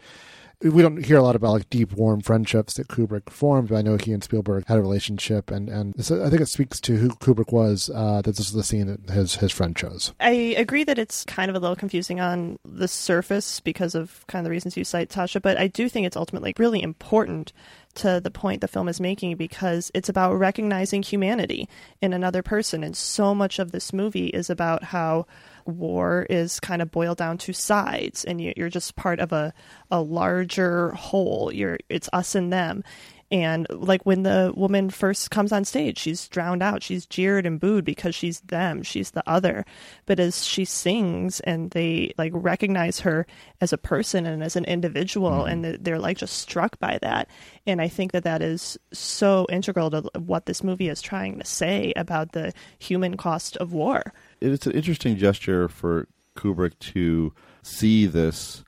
we don't hear a lot about like deep, warm friendships that Kubrick formed, but I know he and Spielberg had a relationship, and and I think it speaks to who Kubrick was. Uh, that this is the scene that his his friend chose. I agree that it's kind of a little confusing on the surface because of kind of the reasons you cite, Tasha, but I do think it's ultimately really important to the point the film is making because it's about recognizing humanity in another person, and so much of this movie is about how war is kind of boiled down to sides and you're just part of a, a larger whole. You're it's us and them. And like when the woman first comes on stage she's drowned out. She's jeered and booed because she's them. She's the other. But as she sings and they like recognize her as a person and as an individual mm-hmm. and they're like just struck by that. And i think that that is so integral to what this movie is trying to say about the human cost of war it's an interesting gesture for Kubrick to see this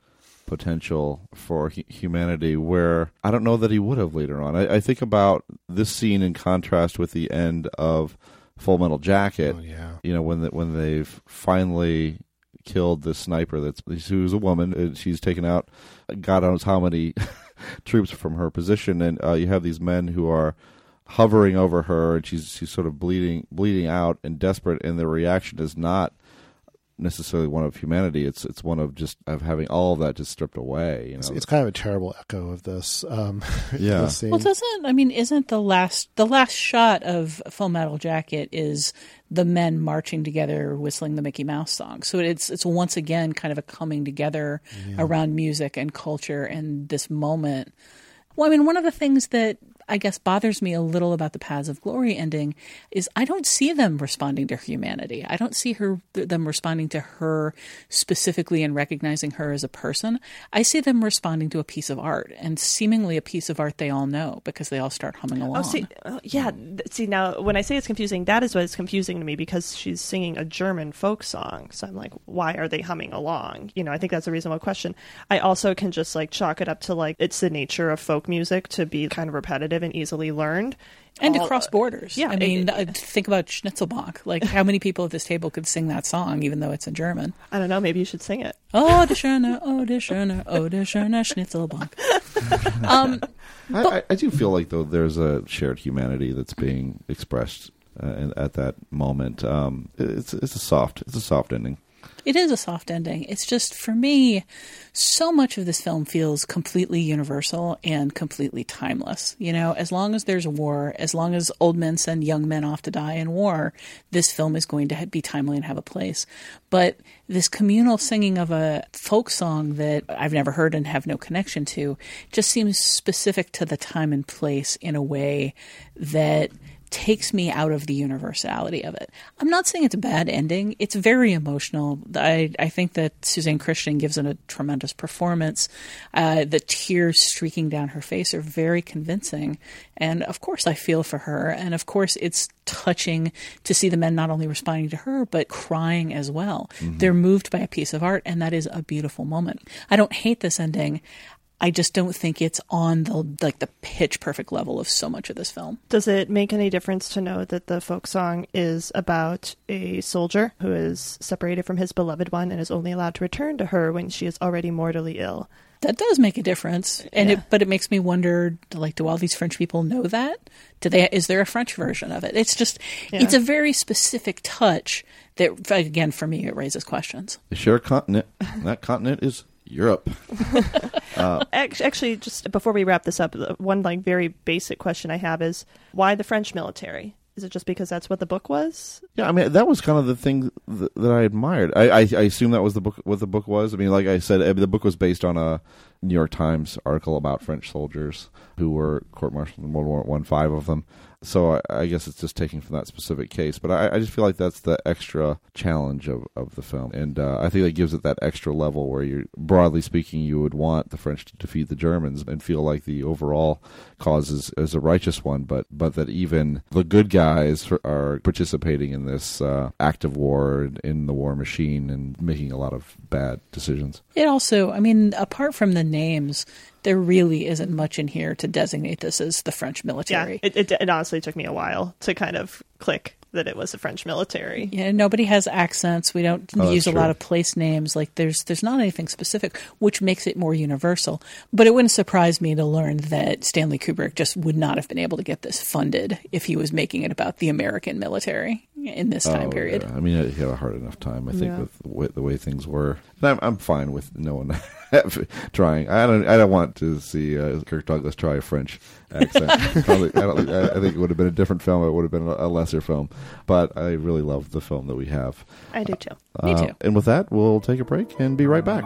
potential for humanity where I don't know that he would have later on. I, I, think about this scene in contrast with the end of Full Metal Jacket. Oh, yeah. You know, when the, when they've finally killed the sniper that's who's a woman and she's taken out God knows how many [LAUGHS] troops from her position and uh, you have these men who are hovering over her, and she's she's sort of bleeding bleeding out and desperate. And the reaction is not necessarily one of humanity. It's it's one of just of having all of that just stripped away. You know, it's, it's kind of a terrible echo of this. Um, [LAUGHS] yeah. this well, doesn't I mean? Isn't the last the last shot of Full Metal Jacket is the men marching together, whistling the Mickey Mouse song? So it's it's once again kind of a coming together yeah. around music and culture and this moment. Well, I mean, one of the things that I guess bothers me a little about the Paths of Glory ending is I don't see them responding to humanity. I don't see her them responding to her specifically and recognizing her as a person. I see them responding to a piece of art and seemingly a piece of art they all know because they all start humming oh, along. Oh, see, yeah. See, now when I say it's confusing, that is what is confusing to me because she's singing a German folk song. So I'm like, why are they humming along? You know, I think that's a reasonable question. I also can just like chalk it up to like it's the nature of folk music to be kind of repetitive and easily learned. And All, across borders. Yeah. I mean, it, think about Schnitzelbank. Like, how many people at this table could sing that song, even though it's in German? I don't know. Maybe you should sing it. Oh, the schöne, oh, the schöne, oh, the schöne Schnitzelbank. [LAUGHS] um, I, I, I, do feel like, though, there's a shared humanity that's being expressed uh, at that moment. Um, it's, it's a soft, it's a soft ending. It is a soft ending. It's just, for me, so much of this film feels completely universal and completely timeless. You know, as long as there's war, as long as old men send young men off to die in war, this film is going to be timely and have a place. But this communal singing of a folk song that I've never heard and have no connection to just seems specific to the time and place in a way that takes me out of the universality of it. I'm not saying it's a bad ending. It's very emotional. I, I think that Susanne Christian gives it a tremendous performance. Uh, the tears streaking down her face are very convincing. And of course, I feel for her. And of course, it's touching to see the men not only responding to her, but crying as well. Mm-hmm. They're moved by a piece of art, and that is a beautiful moment. I don't hate this ending. I just don't think it's on the like the pitch perfect level of so much of this film. Does it make any difference to know that the folk song is about a soldier who is separated from his beloved one and is only allowed to return to her when she is already mortally ill? That does make a difference, and yeah. it, but it makes me wonder: like, do all these French people know that? Do they? Is there a French version of it? It's just, yeah. it's a very specific touch that, again, for me, it raises questions. The share continent. that continent is Europe. [LAUGHS] uh, actually, just before we wrap this up, one like very basic question I have is why the French military? Is it just because that's what the book was? Yeah, I mean that was kind of the thing that, that I admired. I, I, I assume that was the book. What the book was. I mean, like I said, the book was based on a New York Times article about French soldiers who were court-martialed in World War One, five of them. So I, I guess it's just taking from that specific case. But I, I just feel like that's the extra challenge of, of the film, and uh, I think that gives it that extra level where you, broadly speaking, you would want the French to defeat the Germans and feel like the overall cause is, is a righteous one, but but that even the good guys are participating in this uh, act of war in the war machine and making a lot of bad decisions. It also, I mean, apart from the names, there really isn't much in here to designate this as the French military. Yeah, it, it, it honestly took me a while to kind of click that it was the French military. Yeah, nobody has accents. We don't Oh, use a true. lot of place names. Like there's there's not anything specific, which makes it more universal. But it wouldn't surprise me to learn that Stanley Kubrick just would not have been able to get this funded if he was making it about the American military in this time Oh, period. yeah. I mean, he had a hard enough time, I think, Yeah. with the way, the way things were. And I'm, I'm fine with no one [LAUGHS] trying. I don't. I don't want to see uh, Kirk Douglas try a French accent. [LAUGHS] Probably, I, don't, think- I I think it would have been a different film. It would have been a, a lesser film. But I really love the film that we have. I do too. Uh, Me too. And with that, we'll take a break and be right back.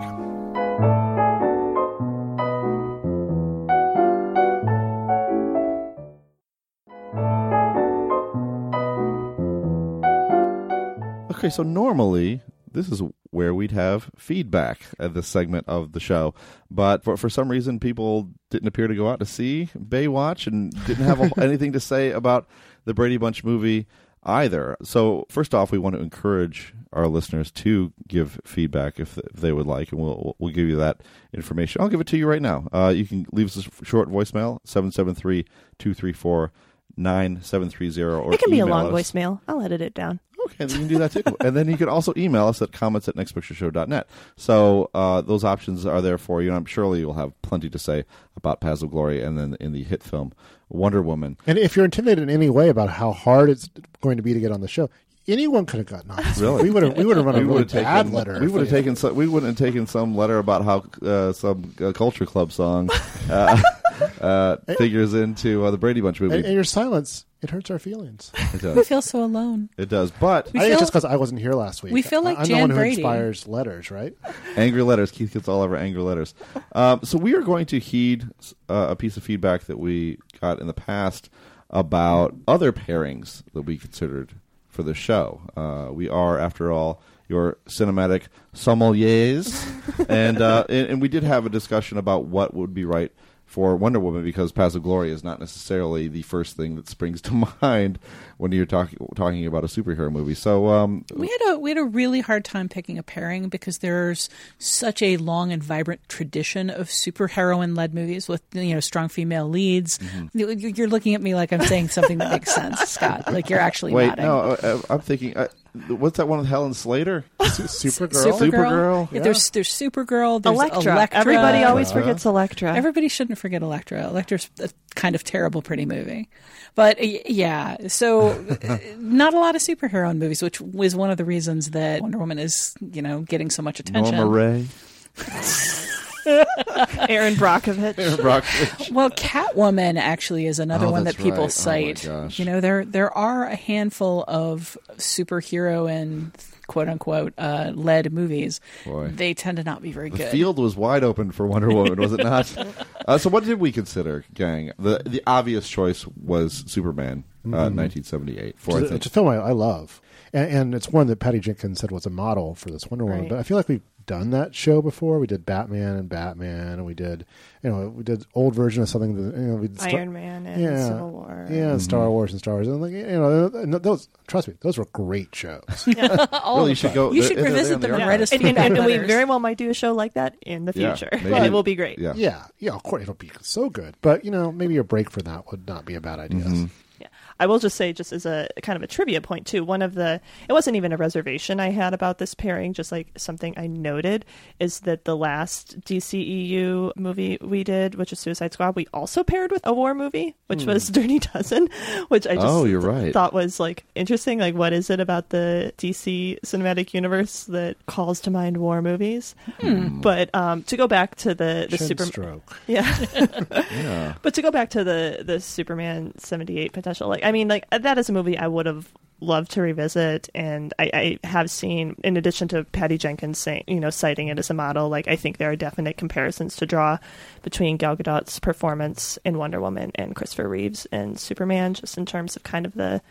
Okay, so normally this is where we'd have feedback at this segment of the show, but for, for some reason people didn't appear to go out to see Baywatch and didn't have a, [LAUGHS] anything to say about the Brady Bunch movie either. So first off, we want to encourage our listeners to give feedback if, if they would like, and we'll we'll give you that information. I'll give it to you right now. Uh, you can leave us a short voicemail 773-234-9730 or It can be a long us. voicemail. I'll edit it down. Okay, you can do that too. and then you can also email us at comments at nextpictureshow.net. So uh, those options are there for you, and I'm surely you'll have plenty to say about Paths of Glory and then in the hit film Wonder Woman. And if you're intimidated in any way about how hard it's going to be to get on the show, anyone could have gotten on. [LAUGHS] Really, we would have we would have run a We really would've bad taken, letter. We would have taken some. We wouldn't have taken some letter about how uh, some uh, culture club song [LAUGHS] uh, uh, figures into uh, the Brady Bunch movie. And, and your silence it hurts our feelings. It We feel so alone. It does. But I think it's just because I wasn't here last week. we feel like I- I'm Jan the one who Brady. inspires letters, right? angry letters. Keith gets all of our angry letters. Um, so we are going to heed uh, a piece of feedback that we got in the past about other pairings that we considered for the show. Uh, we are, after all, your cinematic sommeliers, [LAUGHS] and, uh, and and we did have a discussion about what would be right for Wonder Woman because Paths of Glory is not necessarily the first thing that springs [LAUGHS] to mind when you're talking talking about a superhero movie. So um, We had a we had a really hard time picking a pairing because there's such a long and vibrant tradition of superheroine led movies with you know strong female leads. Mm-hmm. You- You're looking at me like I'm saying something that makes sense, [LAUGHS] Scott. Like you're actually Wait, nodding. no, uh, I'm thinking. Uh, what's that one with Helen Slater? [LAUGHS] Supergirl. Supergirl. Supergirl? Yeah, There's there's Supergirl. There's Elektra. Elektra. Everybody always forgets Elektra. Everybody shouldn't forget Elektra. Elektra's a kind of terrible, pretty movie. But yeah, so uh, not a lot of superhero in movies, which was one of the reasons that Wonder Woman is, you know, getting so much attention. Norma Rae. [LAUGHS] [LAUGHS] Erin Brockovich. Erin Brockovich. Well, Catwoman actually is another Oh, one that people right. Oh, my cite. gosh. you know, there there are a handful of superhero and quote unquote uh, led movies. Boy. They tend to not be very good. The good. field was wide open for Wonder Woman, was it not? [LAUGHS] uh, so, what did we consider, gang? The the obvious choice was Superman, uh, Mhm. 1978. For It's a, it's a film I, I love, and, and it's one that Patty Jenkins said was a model for this Wonder Woman. Right. But I feel like we've done that show before. We did Batman and Batman, and we did, you know, we did old version of something that you know we did Star- Iron Man and yeah, Civil War. yeah, and Star Wars and Star Wars, and like you know, those trust me, those were great shows. [LAUGHS] All [LAUGHS] Really, you should go- You should revisit them the and write us And, and, and we very well might do a show like that in the Yeah, future. maybe. And it will be great. Yeah. yeah, yeah, of course it'll be so good, but you know, maybe a break for that would not be a bad idea. Mm-hmm. Yeah. I will just say, just as a kind of a trivia point too, one of the it wasn't even a reservation I had about this pairing, just like something I noted is that the last DCEU movie we did, which is Suicide Squad, we also paired with a war movie, which was [LAUGHS] Dirty Dozen, which I just Hmm. Oh, you're right. thought was like interesting. Like, what is it about the DC cinematic universe that calls to mind war movies? Hmm. But um, to go back to the the Chin super stroke. yeah. [LAUGHS] Yeah. But to go back to the the Superman seventy eight potential, like I mean, like that is a movie I would have loved to revisit, and I, I have seen, in addition to Patty Jenkins saying, you know, citing it as a model, like I think there are definite comparisons to draw between Gal Gadot's performance in Wonder Woman and Christopher Reeves in Superman, just in terms of kind of the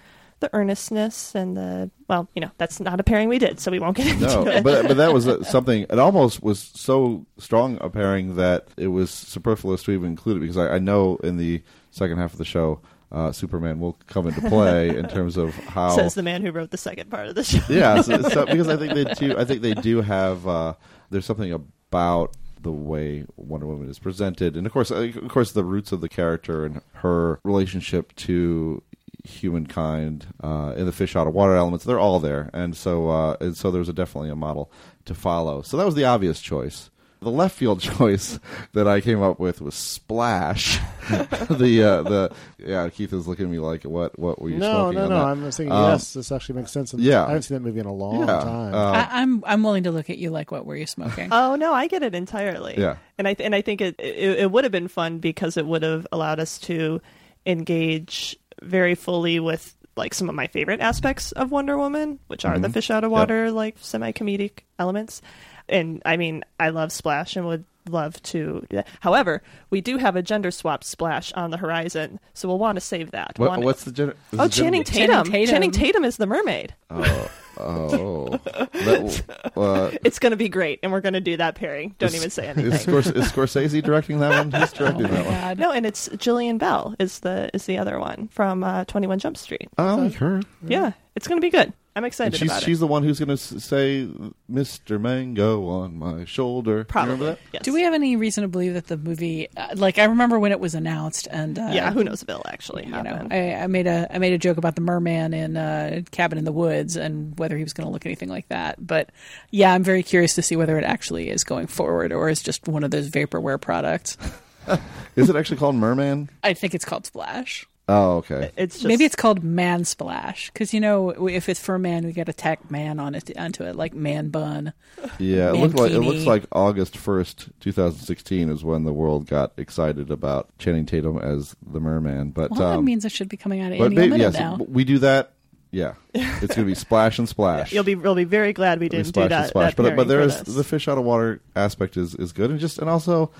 the earnestness and the well, you know, that's not a pairing we did, so we won't get into no, it. but but that was uh, [LAUGHS] something. It almost was so strong a pairing that it was superfluous to even include it because I, I know in the second half of the show. Uh, Superman will come into play in [LAUGHS] terms of how says the man who wrote the second part of the show. yeah, so, [LAUGHS] so, because I think they do. I think they do have. Uh, there's something about the way Wonder Woman is presented, and of course, uh, of course, the roots of the character and her relationship to humankind uh, in the fish out of water elements. They're all there, and so uh, and so there's a, definitely a model to follow. So that was the obvious choice. The left field [LAUGHS] choice that I came up with was Splash. [LAUGHS] the uh, the yeah, Keith is looking at me like, what what were you no, smoking? no, on no. that? I'm saying Um, yes. This actually makes sense. Yeah. I haven't seen that movie in a long Yeah. time. Uh, I, I'm I'm willing to look at you like, what were you smoking? Oh no, I get it entirely. Yeah. and I th- and I think it, it it would have been fun because it would have allowed us to engage very fully with like some of my favorite aspects of Wonder Woman, which are the Mhm. fish out of Yep. water like semi comedic elements. And I mean, I love Splash and would love to do that. However, we do have a gender swap Splash on the horizon, so we'll want to save that. What- Wanna- what's the gen- is Oh, it gender- Channing Channing Tatum. Tatum. Channing Tatum is the mermaid. Oh, oh, [LAUGHS] That- uh, It's going to be great, and we're going to do that pairing. Don't is- even say Is, anything. Scors- is Scorsese directing that one? Who's directing that one? No, and it's Jillian Bell is the is the other one from uh, Twenty One Jump Street. I like her. Yeah, it's going to be good. I'm excited And she's about she's it. the one who's going to say "Mr. Mango" on my shoulder. Probably. Remember that? Yes. Do we have any reason to believe that the movie, uh, like I remember when it was announced, and uh, yeah, who knows if it'll actually you know, happen? I, I made a I made a joke about the merman in uh, Cabin in the Woods and whether he was going to look anything like that. But yeah, I'm very curious to see whether it actually is going forward or is just one of those vaporware products. [LAUGHS] Is it actually called Merman? I think it's called Splash. Oh, okay. It's just Maybe it's called Man Splash because you know if it's for a man, we got to tack man on it onto it like man bun. Yeah, it looked like it looks like August first, two thousand sixteen, is when the world got excited about Channing Tatum as the Merman. But Well, that um, means it should be coming out but any maybe- minute yes, now. we do that. Yeah, it's going to be [LAUGHS] splash and splash. You'll be you'll be very glad we didn't splash do and that. splash. that but but pairing there for is this. the fish out of water aspect is is good, and just and also,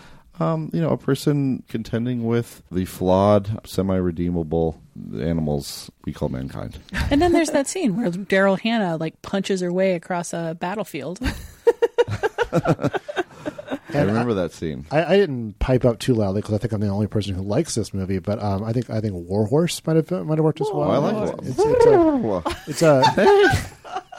um, you know, a person contending with the flawed, semi redeemable animals we call mankind. [LAUGHS] And then there's that scene where Daryl Hannah like punches her way across a battlefield. [LAUGHS] I remember that scene. I, I didn't pipe up too loudly because I think I'm the only person who likes this movie. But um, I think I think Warhorse might have might have worked as well. I like War- it's, it's a it's a [LAUGHS]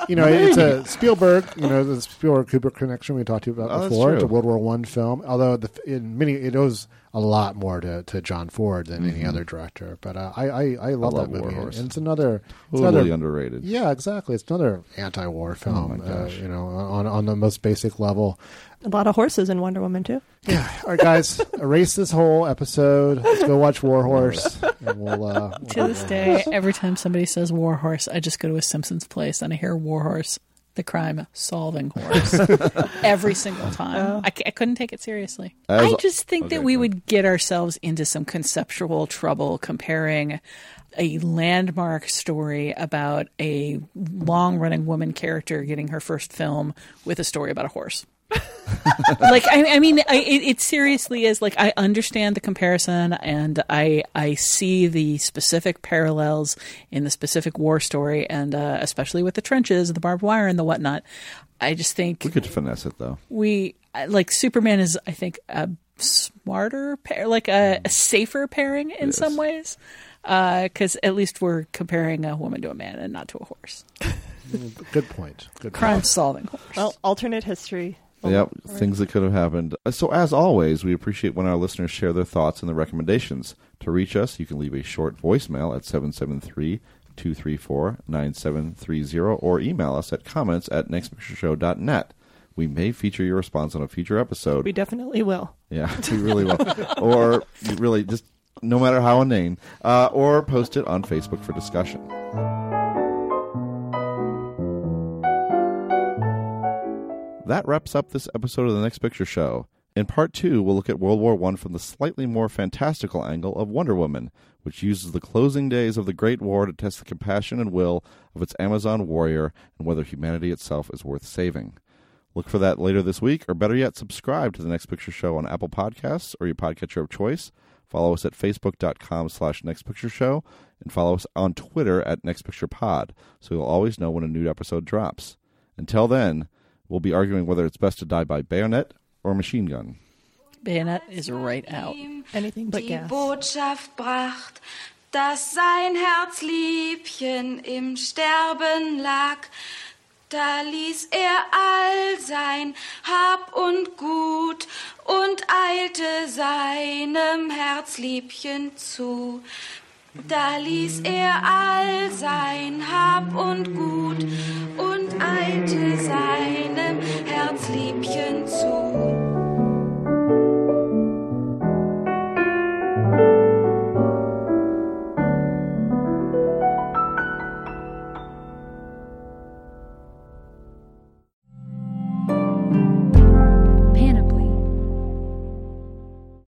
you know it's a Spielberg you know the Spielberg Kubrick connection we talked to you Oh, about that's before. It's a. World War One film, although the, in many it owes a lot more to, to John Ford than any Mhm. other director. But uh, I, I I love love that movie, and it's another it's Totally another underrated. Yeah, exactly. It's another anti-war film. Oh, uh, you know, on on the most basic level. A lot of horses in Wonder Woman too. Yeah. All right, guys, [LAUGHS] erase this whole episode. Let's go watch Warhorse, and we'll. Uh, we'll to this day, every time somebody says Warhorse, I just go to a Simpsons place and I hear Warhorse, the crime solving horse, [LAUGHS] every single time. I, c- I couldn't take it seriously. As- I just think Okay, that we go would get ourselves into some conceptual trouble comparing a landmark story about a long running woman character getting her first film with a story about a horse. [LAUGHS] like I, I mean, I, it, it seriously is like I understand the comparison, and I I see the specific parallels in the specific war story, and uh, especially with the trenches, the barbed wire, and the whatnot. I just think We could finesse it though. we like Superman is I think a smarter pair, like a, a safer pairing in some ways, because at least we're comparing a woman to a man and not to a horse. [LAUGHS] Good point. Good Crime solving horse. Well, alternate history. Yep, things that could have happened. Uh, So, as always, we appreciate when our listeners share their thoughts and their recommendations. To reach us, you can leave a short voicemail at 773 234 9730 or email us at comments at nextpictureshow.net. We may feature your response on a future episode. We definitely will. Yeah, [LAUGHS] we really will. or really just no matter how inane, uh, or post it on Facebook for discussion. That wraps up this episode of the Next Picture Show. In part two, we'll look at World War I from the slightly more fantastical angle of Wonder Woman, which uses the closing days of the Great War to test the compassion and will of its Amazon warrior and whether humanity itself is worth saving. Look for that later this week, or better yet, subscribe to the Next Picture Show on Apple Podcasts or your podcatcher of choice. Follow us at facebook.com slash Next Picture Show and follow us on Twitter at Next Picture Pod so you'll always know when a new episode drops. Until then, we'll be arguing whether it's best to die by bayonet or machine gun. Bayonet is right out. Anything but die gas. Botschaft bracht, dass sein Herzliebchen im Sterben lag. Da ließ er all sein Hab und Gut und eilte seinem Herzliebchen zu. Da ließ er all sein Hab und Gut und eilte seinem Herzliebchen zu.